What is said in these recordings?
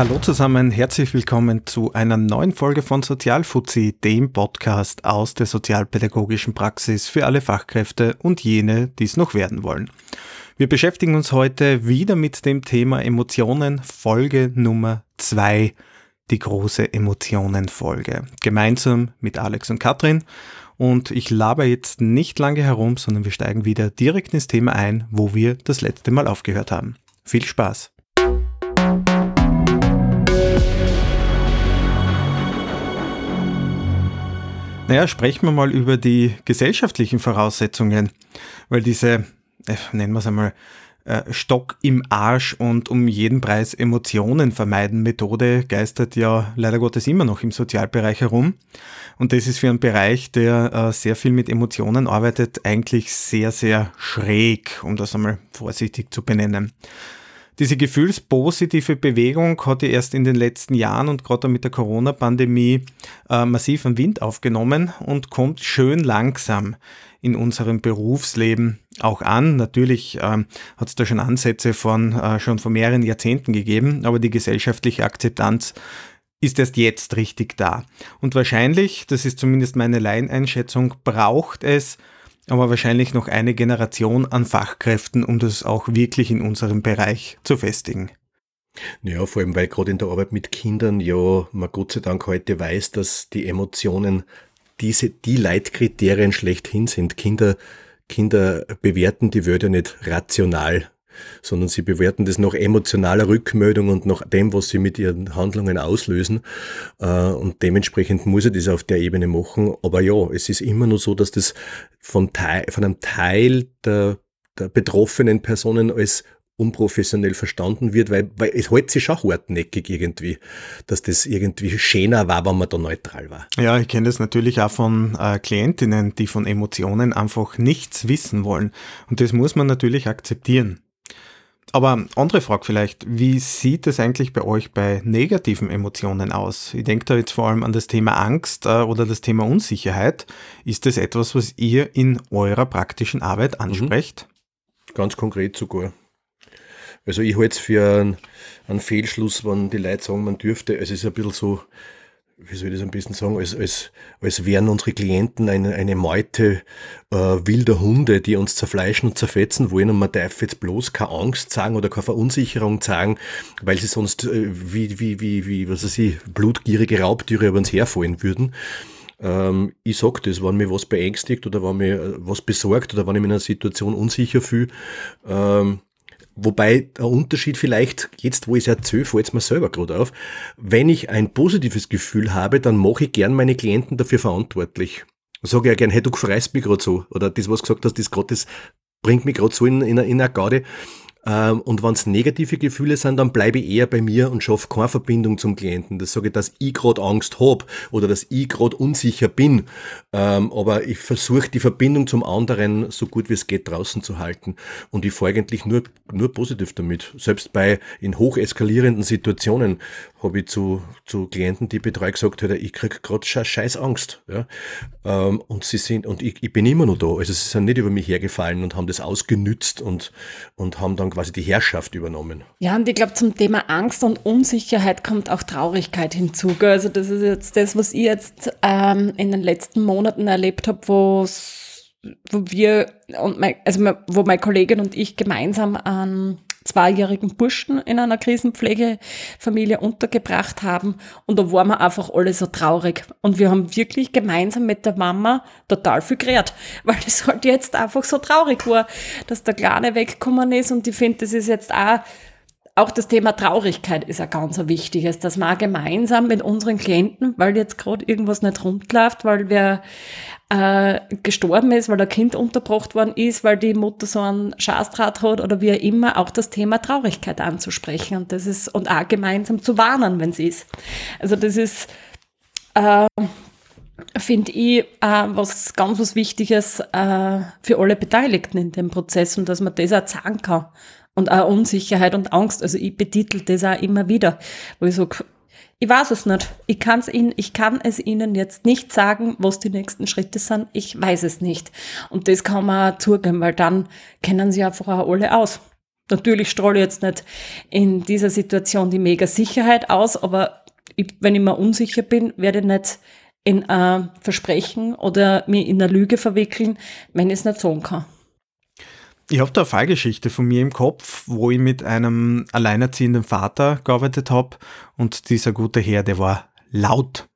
Hallo zusammen, herzlich willkommen zu einer neuen Folge von Sozialfuzzi, dem Podcast aus der sozialpädagogischen Praxis für alle Fachkräfte und jene, die es noch werden wollen. Wir beschäftigen uns heute wieder mit dem Thema Emotionen, Folge Nummer zwei, die große Emotionenfolge. Gemeinsam mit Alex und Katrin. Und ich laber jetzt nicht lange herum, sondern wir steigen wieder direkt ins Thema ein, wo wir das letzte Mal aufgehört haben. Viel Spaß! Naja, sprechen wir mal über die gesellschaftlichen Voraussetzungen, weil diese, äh, nennen wir es einmal, äh, Stock im Arsch und um jeden Preis Emotionen vermeiden Methode geistert ja leider Gottes immer noch im Sozialbereich herum. Und das ist für einen Bereich, der äh, sehr viel mit Emotionen arbeitet, eigentlich sehr, sehr schräg, um das einmal vorsichtig zu benennen. Diese gefühlspositive Bewegung hat ja erst in den letzten Jahren und gerade mit der Corona-Pandemie äh, massiv Wind aufgenommen und kommt schön langsam in unserem Berufsleben auch an. Natürlich ähm, hat es da schon Ansätze von äh, schon vor mehreren Jahrzehnten gegeben, aber die gesellschaftliche Akzeptanz ist erst jetzt richtig da. Und wahrscheinlich, das ist zumindest meine Laieneinschätzung, braucht es aber wahrscheinlich noch eine Generation an Fachkräften, um das auch wirklich in unserem Bereich zu festigen. Ja, vor allem, weil gerade in der Arbeit mit Kindern ja man Gott sei Dank heute weiß, dass die Emotionen diese, die Leitkriterien schlechthin sind. Kinder, Kinder bewerten die Wörter nicht rational sondern sie bewerten das nach emotionaler Rückmeldung und nach dem, was sie mit ihren Handlungen auslösen. Äh, und dementsprechend muss er das auf der Ebene machen. Aber ja, es ist immer nur so, dass das von, Teil, von einem Teil der, der betroffenen Personen als unprofessionell verstanden wird, weil, weil es hält sich auch hartnäckig irgendwie, dass das irgendwie schöner war, wenn man da neutral war. Ja, ich kenne das natürlich auch von äh, Klientinnen, die von Emotionen einfach nichts wissen wollen. Und das muss man natürlich akzeptieren. Aber andere Frage vielleicht, wie sieht es eigentlich bei euch bei negativen Emotionen aus? Ich denke da jetzt vor allem an das Thema Angst äh, oder das Thema Unsicherheit. Ist das etwas, was ihr in eurer praktischen Arbeit mhm. ansprecht? Mhm. Ganz konkret sogar. Also ich halte es für einen, einen Fehlschluss, wenn die Leute sagen, man dürfte, es ist ein bisschen so, wie soll ich das am besten sagen, als, als, als wären unsere Klienten eine, eine Meute äh, wilder Hunde, die uns zerfleischen und zerfetzen wollen und man darf jetzt bloß keine Angst sagen oder keine Verunsicherung sagen, weil sie sonst äh, wie, wie, wie, wie, was weiß ich, blutgierige Raubtiere über uns herfallen würden. Ähm, ich sag das, wenn mir was beängstigt oder wenn mir äh, was besorgt oder wenn ich mich in einer Situation unsicher fühle, ähm, Wobei der Unterschied vielleicht, jetzt wo ich es erzähle, fällt es mir selber gerade auf, wenn ich ein positives Gefühl habe, dann mache ich gern meine Klienten dafür verantwortlich. Sage ja gern, hey, du freust mich gerade so. Oder das, was du gesagt hast, das gerade, das bringt mich gerade so in, in, in eine Gaude. Ähm, und wenn es negative Gefühle sind, dann bleibe ich eher bei mir und schaffe keine Verbindung zum Klienten. Das sage ich, dass ich gerade Angst habe oder dass ich gerade unsicher bin. Ähm, aber ich versuche die Verbindung zum anderen so gut wie es geht draußen zu halten. Und ich fahre eigentlich nur, nur positiv damit. Selbst bei in hoch eskalierenden Situationen habe ich zu, zu Klienten, die ich betreue, gesagt, ich kriege gerade scheiß Angst. Ja? Ähm, und sie sind, und ich, ich bin immer noch da. Also sie sind nicht über mich hergefallen und haben das ausgenützt und, und haben dann quasi die Herrschaft übernommen. Ja, und ich glaube, zum Thema Angst und Unsicherheit kommt auch Traurigkeit hinzu. Also das ist jetzt das, was ich jetzt ähm, in den letzten Monaten erlebt habe, wo wo wir und mein, also wo meine Kollegin und ich gemeinsam an zweijährigen Burschen in einer Krisenpflegefamilie untergebracht haben. Und da waren wir einfach alle so traurig. Und wir haben wirklich gemeinsam mit der Mama total viel geredet, weil es halt jetzt einfach so traurig war, dass der Kleine weggekommen ist. Und ich finde, das ist jetzt auch auch das Thema Traurigkeit ist ein ganz wichtiges, dass man gemeinsam mit unseren Klienten, weil jetzt gerade irgendwas nicht rund läuft, weil wer äh, gestorben ist, weil der Kind unterbrochen worden ist, weil die Mutter so einen Schaßdraht hat oder wie auch immer, auch das Thema Traurigkeit anzusprechen und das ist und auch gemeinsam zu warnen, wenn es ist. Also das ist äh, finde ich äh, was ganz was Wichtiges äh, für alle Beteiligten in dem Prozess und dass man das auch sagen kann und auch Unsicherheit und Angst. Also ich betitel das auch immer wieder, wo ich sage, ich weiß es nicht. Ich, kann's ihnen, ich kann es Ihnen jetzt nicht sagen, was die nächsten Schritte sind. Ich weiß es nicht. Und das kann man zugeben, weil dann kennen Sie einfach auch alle aus. natürlich strahle ich jetzt nicht in dieser Situation die mega Sicherheit aus, aber ich, wenn ich mir unsicher bin, werde ich nicht in ein Versprechen oder mir in eine Lüge verwickeln, wenn ich es nicht sagen kann. Ich habe da eine Fallgeschichte von mir im Kopf, wo ich mit einem alleinerziehenden Vater gearbeitet habe und dieser gute Herr, der war laut,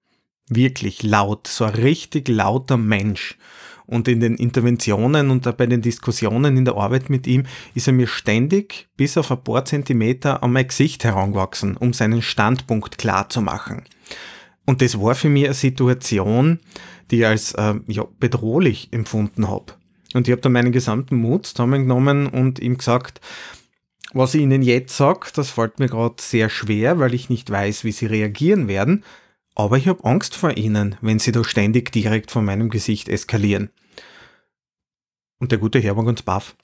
wirklich laut, so ein richtig lauter Mensch. Und in den Interventionen und bei den Diskussionen in der Arbeit mit ihm ist er mir ständig bis auf ein paar Zentimeter an mein Gesicht herangewachsen, um seinen Standpunkt klar zu machen. Und das war für mich eine Situation, die ich als äh, ja, bedrohlich empfunden habe. Und ich habe da meinen gesamten Mut zusammengenommen und ihm gesagt, was ich Ihnen jetzt sage, das fällt mir gerade sehr schwer, weil ich nicht weiß, wie Sie reagieren werden. Aber ich habe Angst vor Ihnen, wenn Sie da ständig direkt vor meinem Gesicht eskalieren. Und der gute Herr war ganz baff.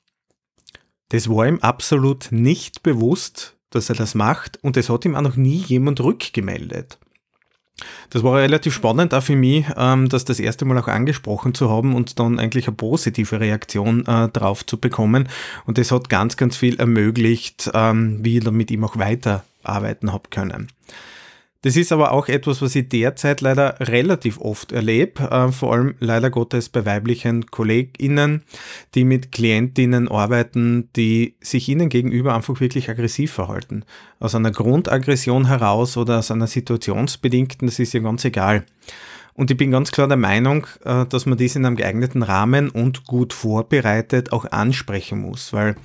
Das war ihm absolut nicht bewusst, dass er das macht und es hat ihm auch noch nie jemand rückgemeldet. Das war relativ spannend auch für mich, ähm, das das erste Mal auch angesprochen zu haben und dann eigentlich eine positive Reaktion äh, drauf zu bekommen. Und das hat ganz, ganz viel ermöglicht, ähm, wie ich dann mit ihm auch weiterarbeiten habe können. Das ist aber auch etwas, was ich derzeit leider relativ oft erlebe, äh, vor allem leider Gottes bei weiblichen KollegInnen, die mit KlientInnen arbeiten, die sich ihnen gegenüber einfach wirklich aggressiv verhalten. Aus einer Grundaggression heraus oder aus einer situationsbedingten, das ist ja ganz egal. Und ich bin ganz klar der Meinung, äh, dass man dies in einem geeigneten Rahmen und gut vorbereitet auch ansprechen muss, weil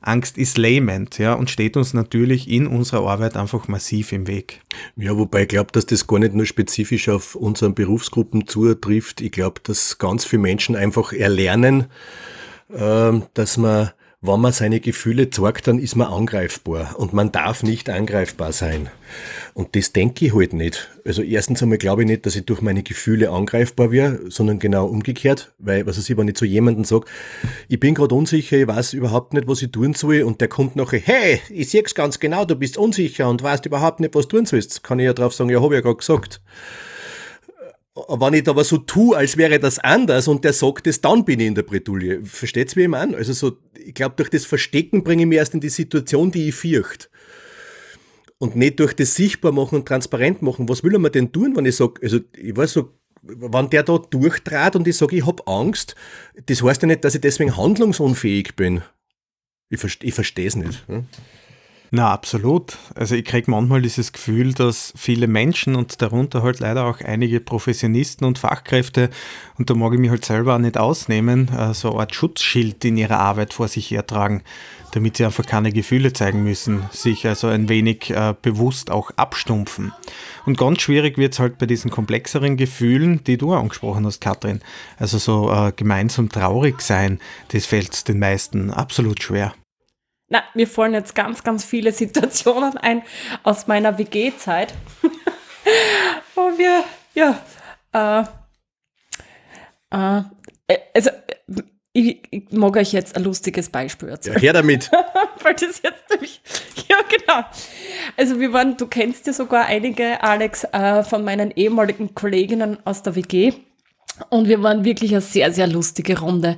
Angst ist lähmend, ja, und steht uns natürlich in unserer Arbeit einfach massiv im Weg. Ja, wobei ich glaube, dass das gar nicht nur spezifisch auf unseren Berufsgruppen zutrifft. Ich glaube, dass ganz viele Menschen einfach erlernen, ähm, dass man wenn man seine Gefühle zeigt, dann ist man angreifbar und man darf nicht angreifbar sein. Und das denke ich halt nicht. Also erstens einmal glaube ich nicht, dass ich durch meine Gefühle angreifbar wäre, sondern genau umgekehrt, weil, was ich, wenn ich zu jemandem sage, ich bin gerade unsicher, ich weiß überhaupt nicht, was ich tun soll und der kommt nachher, hey, ich sehe es ganz genau, du bist unsicher und weißt überhaupt nicht, was du tun sollst, kann ich ja drauf sagen, ja, habe ich ja gerade gesagt wenn ich aber so tue, als wäre das anders und der sagt es, dann bin ich in der Bredouille. Versteht's, wie ich meine? Also so, ich glaube, durch das Verstecken bringe ich mich erst in die Situation, die ich fürchte. Und nicht durch das sichtbar machen und transparent machen. Was will er mir denn tun, wenn ich sage, also ich weiß so, wenn der da durchtrat und ich sage, ich habe Angst, das heißt ja nicht, dass ich deswegen handlungsunfähig bin. Ich, ich verstehe es nicht. Hm? Na, absolut. Also ich kriege manchmal dieses Gefühl, dass viele Menschen und darunter halt leider auch einige Professionisten und Fachkräfte, und da mag ich mich halt selber auch nicht ausnehmen, äh, so eine Art Schutzschild in ihrer Arbeit vor sich hertragen, damit sie einfach keine Gefühle zeigen müssen, sich also ein wenig äh, bewusst auch abstumpfen. Und ganz schwierig wird es halt bei diesen komplexeren Gefühlen, die du angesprochen hast, Katrin. Also so äh, gemeinsam traurig sein, das fällt den meisten absolut schwer. Na, mir fallen jetzt ganz, ganz viele Situationen ein aus meiner WG-Zeit, wo wir, ja, äh, äh, also ich, ich, mag euch jetzt ein lustiges Beispiel erzählen. Ja, her damit. Weil das jetzt nämlich, ja genau. Also wir waren, du kennst ja sogar einige, Alex, äh, von meinen ehemaligen Kolleginnen aus der WG. Und wir waren wirklich eine sehr, sehr lustige Runde.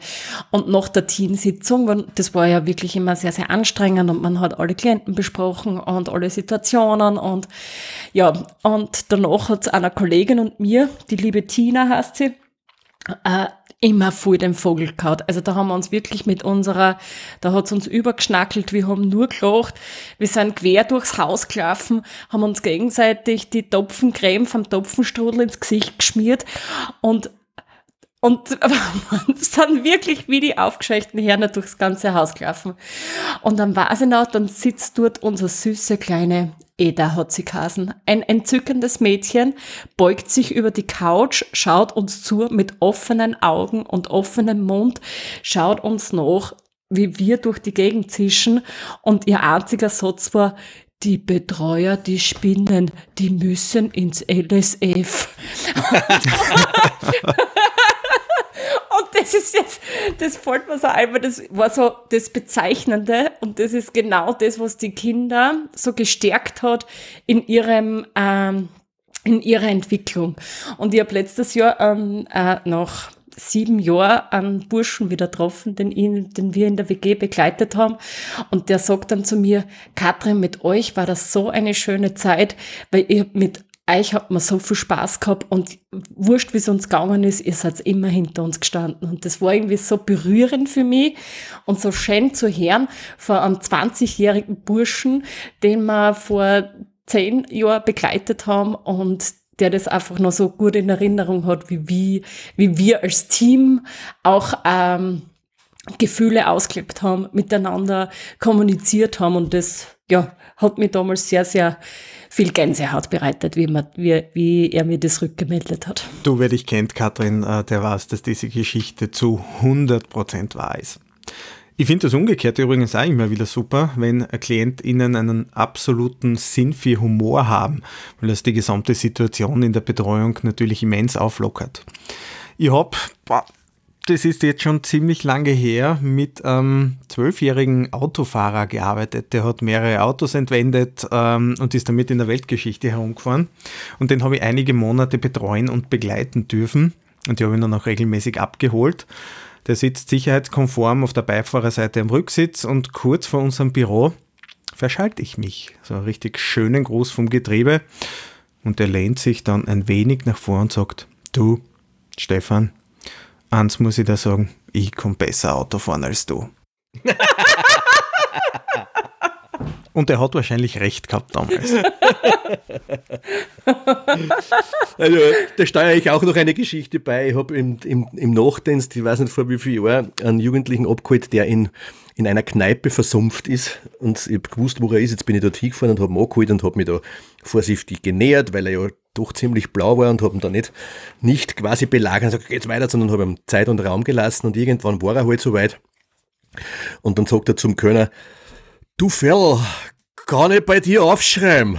Und nach der Teamsitzung, das war ja wirklich immer sehr, sehr anstrengend und man hat alle Klienten besprochen und alle Situationen und ja, und danach hat es einer Kollegin und mir, die liebe Tina heißt sie, äh, immer voll den Vogel gehabt. Also da haben wir uns wirklich mit unserer, da hat's uns übergeschnackelt, wir haben nur gelacht, wir sind quer durchs Haus gelaufen, haben uns gegenseitig die Topfencreme vom Topfenstrudel ins Gesicht geschmiert und und sind wirklich wie die aufgescheuchten Herne durchs ganze Haus gelaufen. Und dann weiß ich noch, dann sitzt dort unser süße kleine Eda hat sie Hasen. Ein entzückendes Mädchen beugt sich über die Couch, schaut uns zu mit offenen Augen und offenem Mund, schaut uns nach, wie wir durch die Gegend zischen und ihr einziger Satz war, die Betreuer, die spinnen, die müssen ins LSF. Und das ist jetzt, das fällt mir so ein, weil das war so das Bezeichnende und das ist genau das, was die Kinder so gestärkt hat in ihrem, ähm, in ihrer Entwicklung. Und ich habe letztes Jahr ähm, äh, nach sieben Jahren einen Burschen wieder getroffen, den, ihn, den wir in der WG begleitet haben. Und der sagt dann zu mir, Katrin, mit euch war das so eine schöne Zeit, weil ihr mit euch habt mir so viel Spaß gehabt und wurscht, wie es uns gegangen ist, ihr seid immer hinter uns gestanden. Und das war irgendwie so berührend für mich und so schön zu hören von einem 20-jährigen Burschen, den wir vor zehn Jahren begleitet haben und der das einfach noch so gut in Erinnerung hat, wie, wie, wie wir als Team auch ähm, Gefühle ausgelebt haben, miteinander kommuniziert haben und das ja, hat mir damals sehr, sehr viel Gänsehaut bereitet, wie, man, wie, wie er mir das rückgemeldet hat. Du, wer dich kennt, Katrin, äh, der weiß, dass diese Geschichte zu 100% wahr ist. Ich finde das umgekehrt übrigens auch immer wieder super, wenn KlientInnen einen absoluten Sinn für Humor haben, weil das die gesamte Situation in der Betreuung natürlich immens auflockert. Ich habe das ist jetzt schon ziemlich lange her, mit einem zwölfjährigen Autofahrer gearbeitet. Der hat mehrere Autos entwendet ähm, und ist damit in der Weltgeschichte herumgefahren. Und den habe ich einige Monate betreuen und begleiten dürfen. Und die habe ich dann auch regelmäßig abgeholt. Der sitzt sicherheitskonform auf der Beifahrerseite am Rücksitz und kurz vor unserem Büro verschalte ich mich. So einen richtig schönen Gruß vom Getriebe. Und er lehnt sich dann ein wenig nach vor und sagt, du, Stefan, Eins muss ich da sagen, ich komme besser Auto fahren als du. Und er hat wahrscheinlich recht gehabt damals. also, da steuere ich auch noch eine Geschichte bei. Ich habe im, im, im Nachdienst, ich weiß nicht vor wie vielen Jahren, einen Jugendlichen abgeholt, der in, in einer Kneipe versumpft ist. Und ich habe gewusst, wo er ist. Jetzt bin ich dort hingefahren und habe ihn abgeholt und habe mich da vorsichtig genähert, weil er ja doch ziemlich blau war und habe ihn da nicht, nicht quasi belagert und gesagt, geht's weiter, sondern habe ihm Zeit und Raum gelassen und irgendwann war er halt so weit. Und dann sagt er zum Kölner, du Ferl, kann ich bei dir aufschreiben?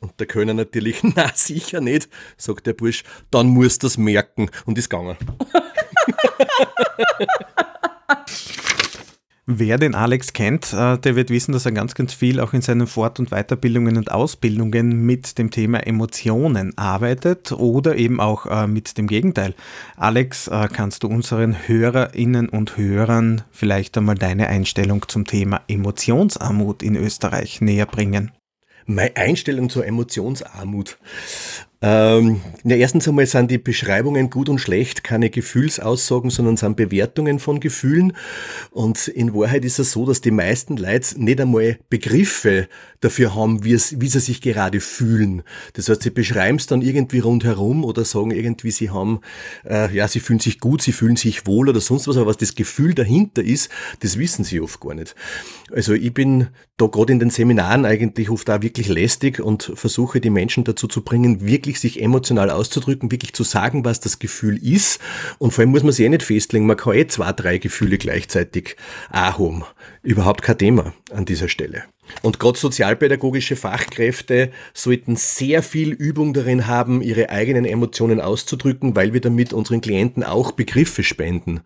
Und der Kölner natürlich, na sicher nicht, sagt der Bursch, dann musst du das merken und ist gegangen. Wer den Alex kennt, äh, der wird wissen, dass er ganz, ganz viel auch in seinen Fort- und Weiterbildungen und Ausbildungen mit dem Thema Emotionen arbeitet oder eben auch äh, mit dem Gegenteil. Alex, äh, kannst du unseren Hörerinnen und Hörern vielleicht einmal deine Einstellung zum Thema Emotionsarmut in Österreich näher bringen? Meine Einstellung zur Emotionsarmut. Ähm, ja, erstens einmal sind die Beschreibungen gut und schlecht keine Gefühlsaussagen, sondern sind Bewertungen von Gefühlen. Und in Wahrheit ist es so, dass die meisten Leute nicht einmal Begriffe dafür haben, wie, es, wie sie sich gerade fühlen. Das heißt, sie beschreiben es dann irgendwie rundherum oder sagen irgendwie, sie haben, äh, ja, sie fühlen sich gut, sie fühlen sich wohl oder sonst was, aber was das Gefühl dahinter ist, das wissen sie oft gar nicht. Also ich bin da gerade in den Seminaren eigentlich oft auch wirklich lästig und versuche die Menschen dazu zu bringen, wirklich sich emotional auszudrücken, wirklich zu sagen, was das Gefühl ist. Und vor allem muss man sich eh nicht festlegen, man kann eh zwei, drei Gefühle gleichzeitig haben. Überhaupt kein Thema an dieser Stelle. Und gerade sozialpädagogische Fachkräfte sollten sehr viel Übung darin haben, ihre eigenen Emotionen auszudrücken, weil wir damit unseren Klienten auch Begriffe spenden.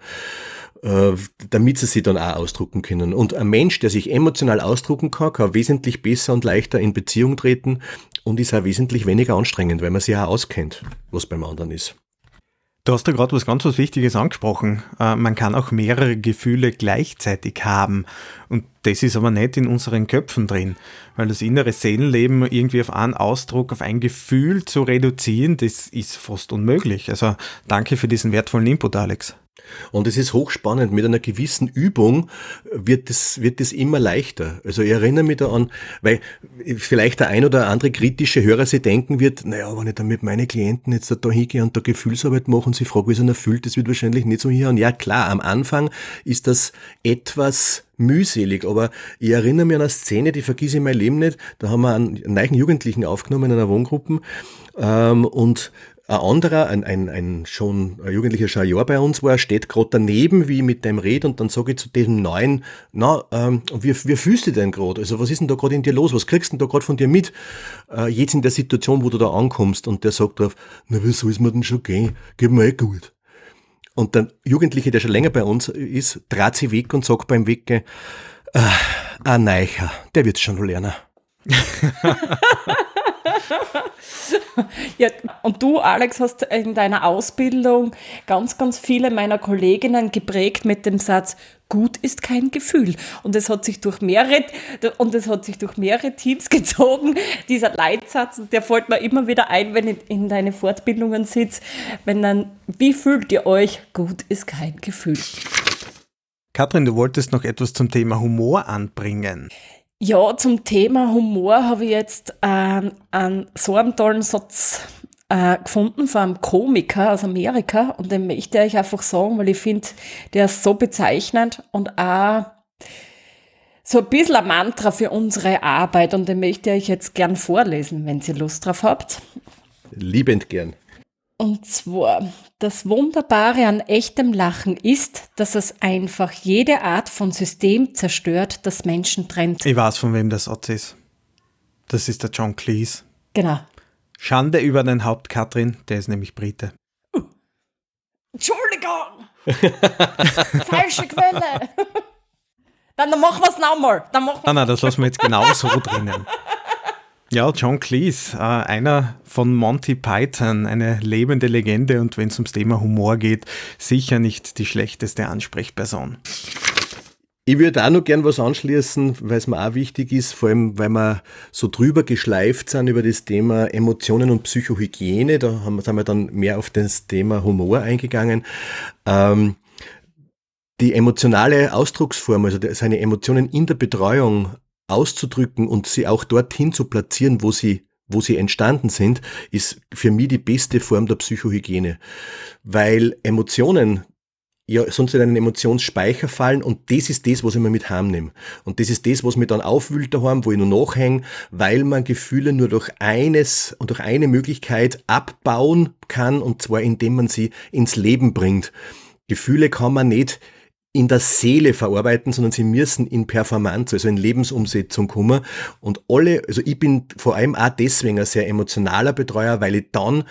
Äh, damit sie sich dann auch ausdrucken können. Und ein Mensch, der sich emotional ausdrucken kann, kann wesentlich besser und leichter in Beziehung treten und ist auch wesentlich weniger anstrengend, weil man sich auch auskennt, was beim anderen ist. Du hast da gerade was ganz was Wichtiges angesprochen. Äh, man kann auch mehrere Gefühle gleichzeitig haben. Und das ist aber nicht in unseren Köpfen drin. Weil das innere Seelenleben irgendwie auf einen Ausdruck, auf ein Gefühl zu reduzieren, das ist fast unmöglich. Also danke für diesen wertvollen Input, Alex. Und es ist hochspannend. Mit einer gewissen Übung wird es, wird es immer leichter. Also ich erinnere mich da an, weil vielleicht der ein oder andere kritische Hörer sich denken wird, naja, wenn ich dann mit meinen Klienten jetzt da hingehe und da Gefühlsarbeit mache und sie fragen, wie es einer fühlt, das wird wahrscheinlich nicht so hier. Und ja, klar, am Anfang ist das etwas mühselig, aber ich erinnere mich an eine Szene, die vergesse ich mein Leben nicht. Da haben wir einen neuen Jugendlichen aufgenommen in einer Wohngruppe ähm, und ein anderer, ein, ein, ein schon ein Jugendlicher Jahr bei uns war, steht gerade daneben, wie ich mit dem red und dann sage ich zu diesem Neuen, na, ähm, wie, wie fühlst du denn gerade? Also was ist denn da gerade in dir los? Was kriegst du denn da gerade von dir mit? Äh, jetzt in der Situation, wo du da ankommst und der sagt drauf, na, wie soll mir denn schon gehen? Geht mir eh gut. Und der Jugendliche, der schon länger bei uns ist, trat sich weg und sagt beim Weggehen, äh, ein Neicher, der wird's schon lernen. ja, und du, Alex, hast in deiner Ausbildung ganz, ganz viele meiner Kolleginnen geprägt mit dem Satz, gut ist kein Gefühl. Und es hat sich durch mehrere, und es hat sich durch mehrere Teams gezogen. Dieser Leitsatz, der fällt mir immer wieder ein, wenn ich in deine Fortbildungen sitze, wenn dann, wie fühlt ihr euch? Gut ist kein Gefühl. Katrin, du wolltest noch etwas zum Thema Humor anbringen. Ja, zum Thema Humor habe ich jetzt äh, einen, so einen tollen Satz äh, gefunden von einem Komiker aus Amerika und den möchte ich einfach sagen, weil ich finde, der ist so bezeichnend und auch so ein bisschen ein Mantra für unsere Arbeit und den möchte ich jetzt gern vorlesen, wenn ihr Lust drauf habt. Liebend gern. Und zwar, das Wunderbare an echtem Lachen ist, dass es einfach jede Art von System zerstört, das Menschen trennt. Ich weiß, von wem das Satz ist. Das ist der John Cleese. Genau. Schande über dein Haupt, Katrin, der ist nämlich Brite. Entschuldigung! Falsche Quelle! Dann, dann machen wir es nochmal. Nein, nein, das lassen wir jetzt genau so drinnen. Ja, John Cleese, äh, einer von Monty Python, eine lebende Legende und wenn es ums Thema Humor geht, sicher nicht die schlechteste Ansprechperson. Ich würde auch noch gern was anschließen, weil es mir auch wichtig ist, vor allem weil wir so drüber geschleift sind über das Thema Emotionen und Psychohygiene. Da haben, sind wir dann mehr auf das Thema Humor eingegangen. Ähm, die emotionale Ausdrucksform, also seine Emotionen in der Betreuung auszudrücken und sie auch dorthin zu platzieren, wo sie wo sie entstanden sind, ist für mich die beste Form der Psychohygiene. Weil Emotionen ja sonst in einen Emotionsspeicher fallen und das ist das, was ich mir mit heimnehme. Und das ist das, was mir dann aufwühlt daheim, wo ich nur nachhänge, weil man Gefühle nur durch eines und durch eine Möglichkeit abbauen kann und zwar indem man sie ins Leben bringt. Gefühle kann man nicht in der Seele verarbeiten, sondern sie müssen in Performance, also in Lebensumsetzung kommen. Und alle, also ich bin vor allem auch deswegen ein sehr emotionaler Betreuer, weil ich dann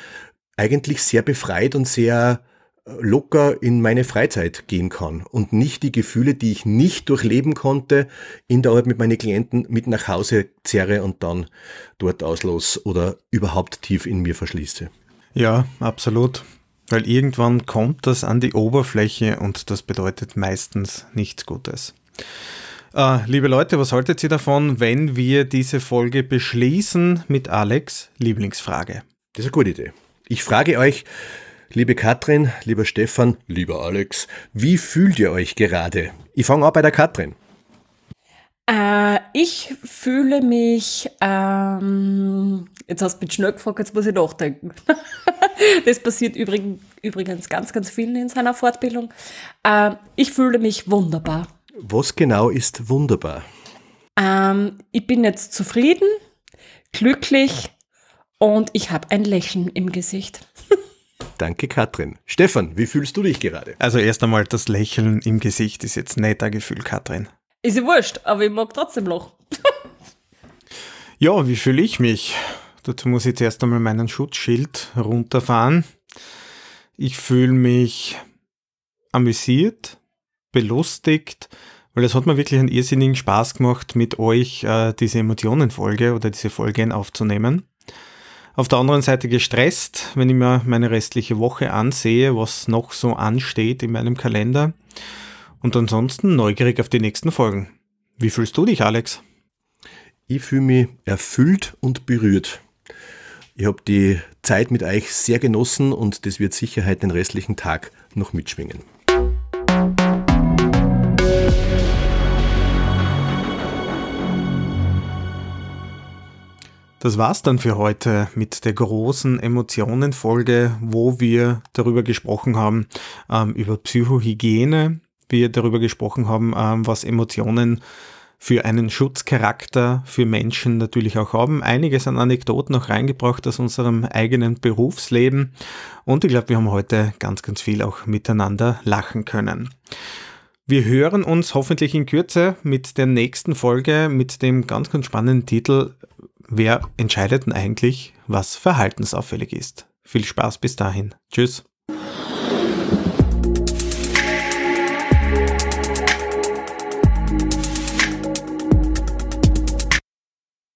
eigentlich sehr befreit und sehr äh, locker in meine Freizeit gehen kann und nicht die Gefühle, die ich nicht durchleben konnte, in der Arbeit mit meinen Klienten mit nach Hause zerre und dann dort auslos oder überhaupt tief in mir verschließe. Ja, absolut. Weil irgendwann kommt das an die Oberfläche und das bedeutet meistens nichts Gutes. Äh, liebe Leute, was haltet ihr davon, wenn wir diese Folge beschließen mit Alex Lieblingsfrage? Das ist eine gute Idee. Ich frage euch, liebe Katrin, lieber Stefan, lieber Alex, wie fühlt ihr euch gerade? Ich fange auch bei der Katrin. Äh, ich fühle mich, ähm, jetzt hast du mich schnell gefragt, jetzt muss ich nachdenken. das passiert übrigens, übrigens ganz, ganz vielen in seiner Fortbildung. Äh, ich fühle mich wunderbar. Was genau ist wunderbar? Ähm, ich bin jetzt zufrieden, glücklich und ich habe ein Lächeln im Gesicht. Danke, Katrin. Stefan, wie fühlst du dich gerade? Also erst einmal, das Lächeln im Gesicht ist jetzt nicht ein Gefühl, Katrin. Ist ja wurscht, aber ich mag trotzdem noch. ja, wie fühle ich mich? Dazu muss ich zuerst einmal meinen Schutzschild runterfahren. Ich fühle mich amüsiert, belustigt, weil es hat mir wirklich einen irrsinnigen Spaß gemacht, mit euch äh, diese Emotionenfolge oder diese Folgen aufzunehmen. Auf der anderen Seite gestresst, wenn ich mir meine restliche Woche ansehe, was noch so ansteht in meinem Kalender. Und ansonsten neugierig auf die nächsten Folgen. Wie fühlst du dich, Alex? Ich fühle mich erfüllt und berührt. Ich habe die Zeit mit euch sehr genossen und das wird sicher heute den restlichen Tag noch mitschwingen. Das war's dann für heute mit der großen Emotionenfolge, wo wir darüber gesprochen haben, ähm, über Psychohygiene, wir darüber gesprochen haben, ähm, was Emotionen für einen Schutzcharakter für Menschen natürlich auch haben. Einiges an Anekdoten noch reingebracht aus unserem eigenen Berufsleben. Und ich glaube, wir haben heute ganz, ganz viel auch miteinander lachen können. Wir hören uns hoffentlich in Kürze mit der nächsten Folge mit dem ganz, ganz spannenden Titel Wer entscheidet denn eigentlich, was verhaltensauffällig ist? Viel Spaß bis dahin. Tschüss.